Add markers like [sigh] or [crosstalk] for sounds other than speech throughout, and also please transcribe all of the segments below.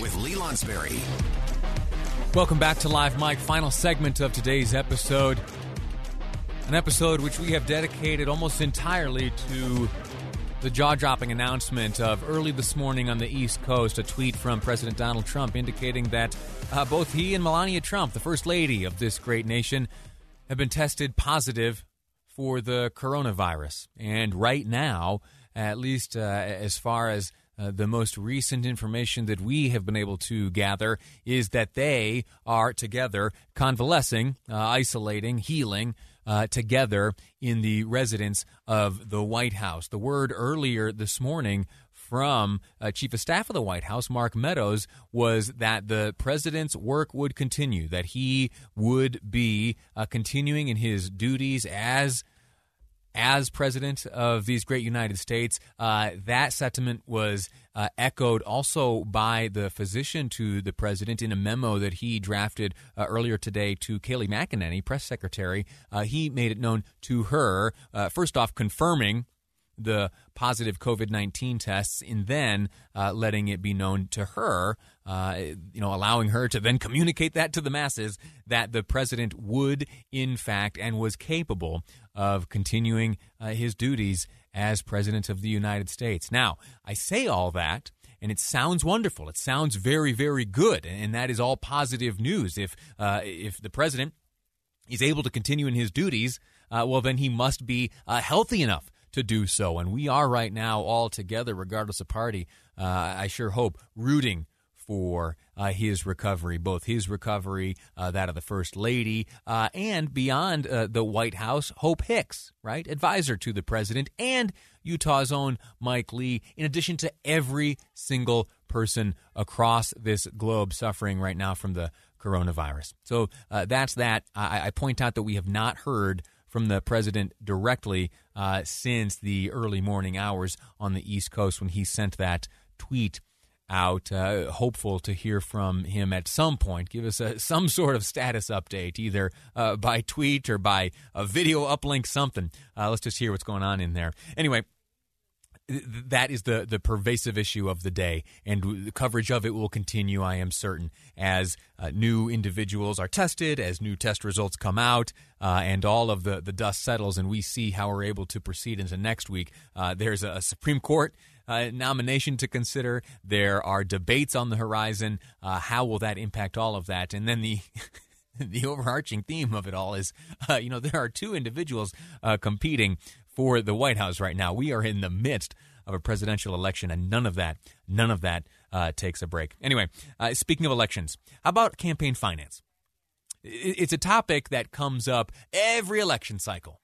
With Lee Lonsberry. Welcome back to Live Mic, final segment of today's episode. An episode which we have dedicated almost entirely to the jaw dropping announcement of early this morning on the East Coast, a tweet from President Donald Trump indicating that uh, both he and Melania Trump, the First Lady of this great nation, have been tested positive for the coronavirus. And right now, at least uh, as far as uh, the most recent information that we have been able to gather is that they are together convalescing, uh, isolating, healing uh, together in the residence of the White House. The word earlier this morning from uh, Chief of Staff of the White House, Mark Meadows, was that the president's work would continue, that he would be uh, continuing in his duties as as president of these great United States. Uh, that sentiment was uh, echoed also by the physician to the president in a memo that he drafted uh, earlier today to Kayleigh McEnany, press secretary. Uh, he made it known to her, uh, first off, confirming the positive COVID 19 tests and then uh, letting it be known to her, uh, you know, allowing her to then communicate that to the masses that the president would, in fact, and was capable of continuing uh, his duties as president of the United States. Now, I say all that. And it sounds wonderful. It sounds very, very good, and that is all positive news. If uh, if the president is able to continue in his duties, uh, well, then he must be uh, healthy enough to do so. And we are right now all together, regardless of party, uh, I sure hope, rooting for uh, his recovery, both his recovery, uh, that of the First Lady, uh, and beyond uh, the White House, Hope Hicks, right? Advisor to the president, and Utah's own Mike Lee, in addition to every single person across this globe suffering right now from the coronavirus. So uh, that's that. I, I point out that we have not heard from the president directly uh, since the early morning hours on the East Coast when he sent that tweet out. Uh, hopeful to hear from him at some point. Give us a, some sort of status update, either uh, by tweet or by a video uplink, something. Uh, let's just hear what's going on in there. Anyway, that is the the pervasive issue of the day, and the coverage of it will continue. I am certain as uh, new individuals are tested, as new test results come out, uh, and all of the the dust settles, and we see how we're able to proceed into next week. Uh, there's a, Supreme Court. Uh, nomination to consider. There are debates on the horizon. Uh, how will that impact all of that? And then the [laughs] the overarching theme of it all is, uh, you know, there are two individuals uh, competing for the White House right now. We are in the midst of a presidential election, and none of that, none of that uh, takes a break. Anyway, uh, speaking of elections, how about campaign finance? It's a topic that comes up every election cycle,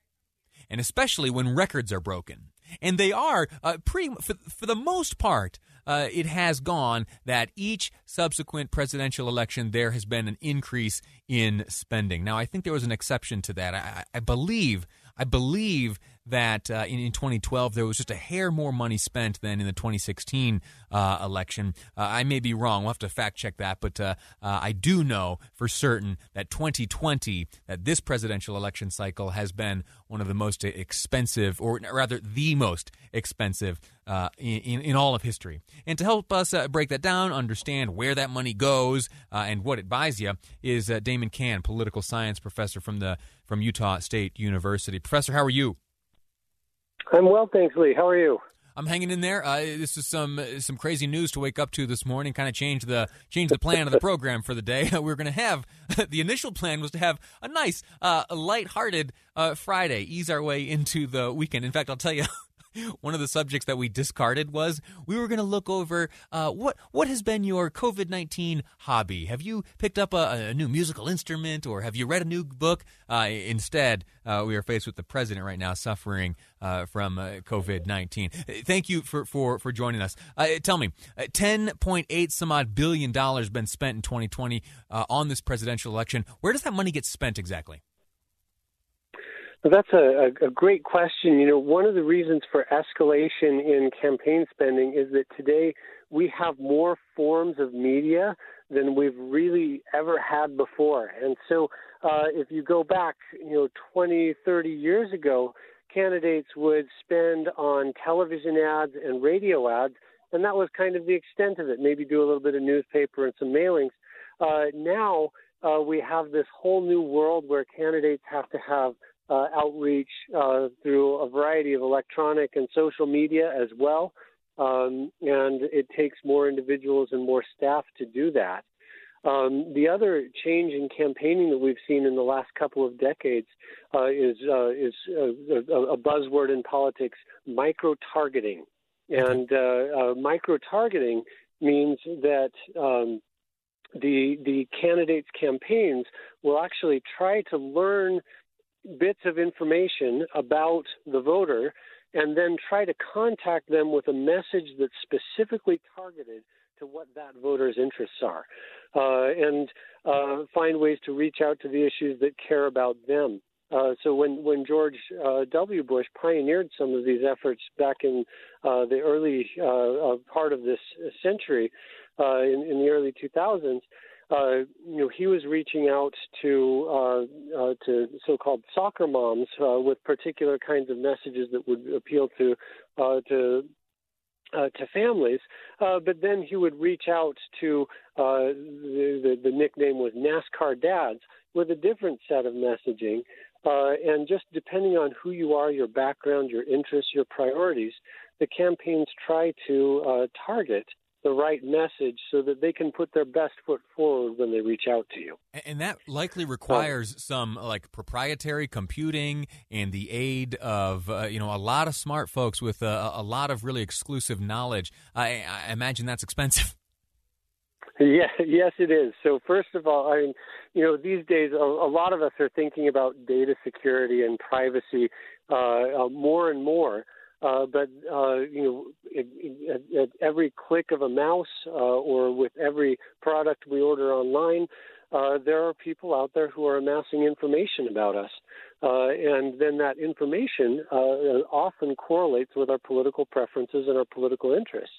and especially when records are broken. And they are uh, pretty, for, for the most part, uh, it has gone that each subsequent presidential election there has been an increase in spending. Now, I think there was an exception to that. I, I believe, I believe that uh, in, in, 2012 there was just a hair more money spent than in the 2016 uh, election. Uh, I may be wrong. We'll have to fact check that, but uh, uh, I do know for certain that 2020, that this presidential election cycle has been one of the most expensive, or rather the most expensive uh, in, in all of history. And to help us break that down, understand where that money goes and what it buys you, is Damon Cann, political science professor from the from Utah State University. Professor, how are you? I'm well, thanks, Lee. How are you? I'm hanging in there. Uh, this is some some crazy news to wake up to this morning. Kind of change the change the plan of the program for the day. [laughs] we are going to have [laughs] the initial plan was to have a nice, uh, light-hearted uh, Friday, ease our way into the weekend. In fact, I'll tell you. [laughs] [laughs] one of the subjects that we discarded was we were going to look over uh, what what has been your COVID nineteen hobby. Have you picked up a, a, new musical instrument or have you read a new book? Uh, instead, uh, we are faced with the president right now suffering uh, from uh, COVID nineteen. Thank you for for for joining us. Uh, tell me, ten point eight some odd billion dollars been spent in twenty twenty on this presidential election. Where does that money get spent exactly? Well, that's a, a, great question. You know, one of the reasons for escalation in campaign spending is that today we have more forms of media than we've really ever had before. And so, uh, if you go back, you know, 20, 30 years ago, candidates would spend on television ads and radio ads, and that was kind of the extent of it. Maybe do a little bit of newspaper and some mailings. Uh, now uh, we have this whole new world where candidates have to have uh, outreach uh, through a variety of electronic and social media as well. Um, and it takes more individuals and more staff to do that. Um, the other change in campaigning that we've seen in the last couple of decades uh, is uh, is uh, a, a, buzzword in politics: micro targeting. And uh, micro targeting means that um, the the candidates' campaigns will actually try to learn bits of information about the voter and then try to contact them with a message that's specifically targeted to what that voter's interests are uh, and uh, find ways to reach out to the issues that care about them. Uh, so when when George uh, W. Bush pioneered some of these efforts back in uh, the early uh, part of this century, in, in the early 2000s, uh, you know, he was reaching out to uh, uh, to so-called soccer moms uh, with particular kinds of messages that would appeal to uh, to uh, to families, uh, but then he would reach out to uh, the, the, the nickname was NASCAR Dads with a different set of messaging. And just depending on who you are, your background, your interests, your priorities, the campaigns try to target the right message so that they can put their best foot forward when they reach out to you. And that likely requires some like proprietary computing and the aid of uh, you know a lot of smart folks with a, a lot of really exclusive knowledge. I, I imagine that's expensive. [laughs] Yeah, yes, it is. So first of all, I mean, you know, these days a, a lot of us are thinking about data security and privacy uh, uh, more and more. Uh, but uh, you know, it, it, at, every click of a mouse uh, or with every product we order online, uh, there are people out there who are amassing information about us, uh, and then that information uh, often correlates with our political preferences and our political interests.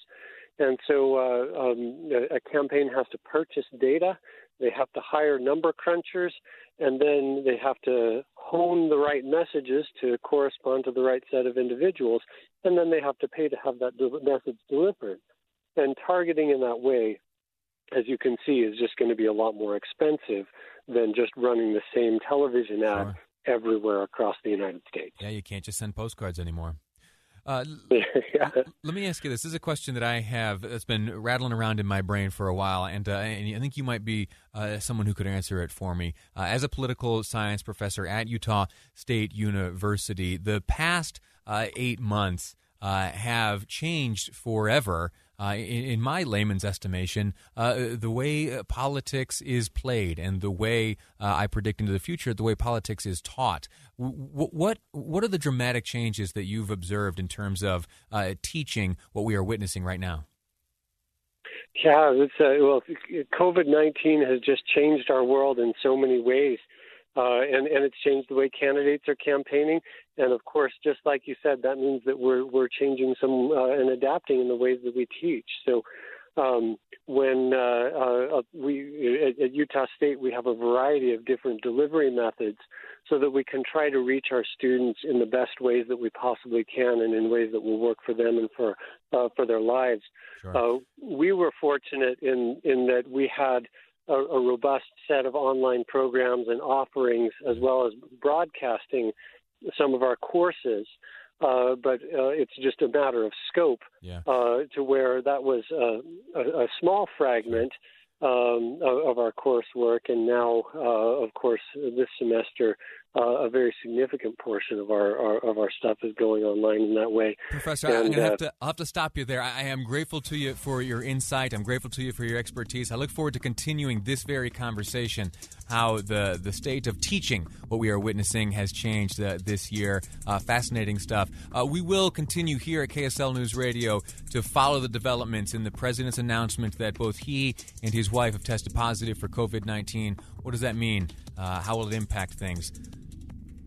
And so, um, a campaign has to purchase data they have to hire number crunchers, and then they have to hone the right messages to correspond to the right set of individuals, and then they have to pay to have that message delivered. And targeting in that way, as you can see, is just going to be a lot more expensive than just running the same television ad sure. everywhere across the United States. Yeah, you can't just send postcards anymore. Uh, [laughs] yeah. Let me ask you this. This is a question that I have that's been rattling around in my brain for a while, and, uh, and I think you might be uh, someone who could answer it for me. Uh, as a political science professor at Utah State University, the past uh, eight months uh, have changed forever uh, in, in, my layman's estimation, uh, the way uh, politics is played and the way uh, I predict into the future, the way politics is taught. W- what what are the dramatic changes that you've observed in terms of uh, teaching what we are witnessing right now? Yeah, it's well, COVID nineteen has just changed our world in so many ways. And and it's changed the way candidates are campaigning. And of course, just like you said, that means that we're we're changing some uh, and adapting in the ways that we teach. So um, when uh, uh, we at, at, Utah State we have a variety of different delivery methods, so that we can try to reach our students in the best ways that we possibly can, and in ways that will work for them and for uh, for their lives. Sure. Uh, we were fortunate in in that we had a, a robust set of online programs and offerings, as well as broadcasting some of our courses. uh, but uh, it's just a matter of scope Yeah. uh, to where that was uh, a, a small fragment um, of, of our coursework, and now, uh, of course, this semester, uh, a very significant portion of our, our of our stuff is going online in that way. Professor, I'm gonna have uh, to, I'll have to stop you there. I, I am grateful to you for your insight. I'm grateful to you for your expertise. I look forward to continuing this very conversation. How the the state of teaching, what we are witnessing, has changed uh, this year. Uh, fascinating stuff. Uh, we will continue here at KSL News Radio to follow the developments in the president's announcement that both he and his wife have tested positive for COVID 19. What does that mean? Uh, how will it impact things?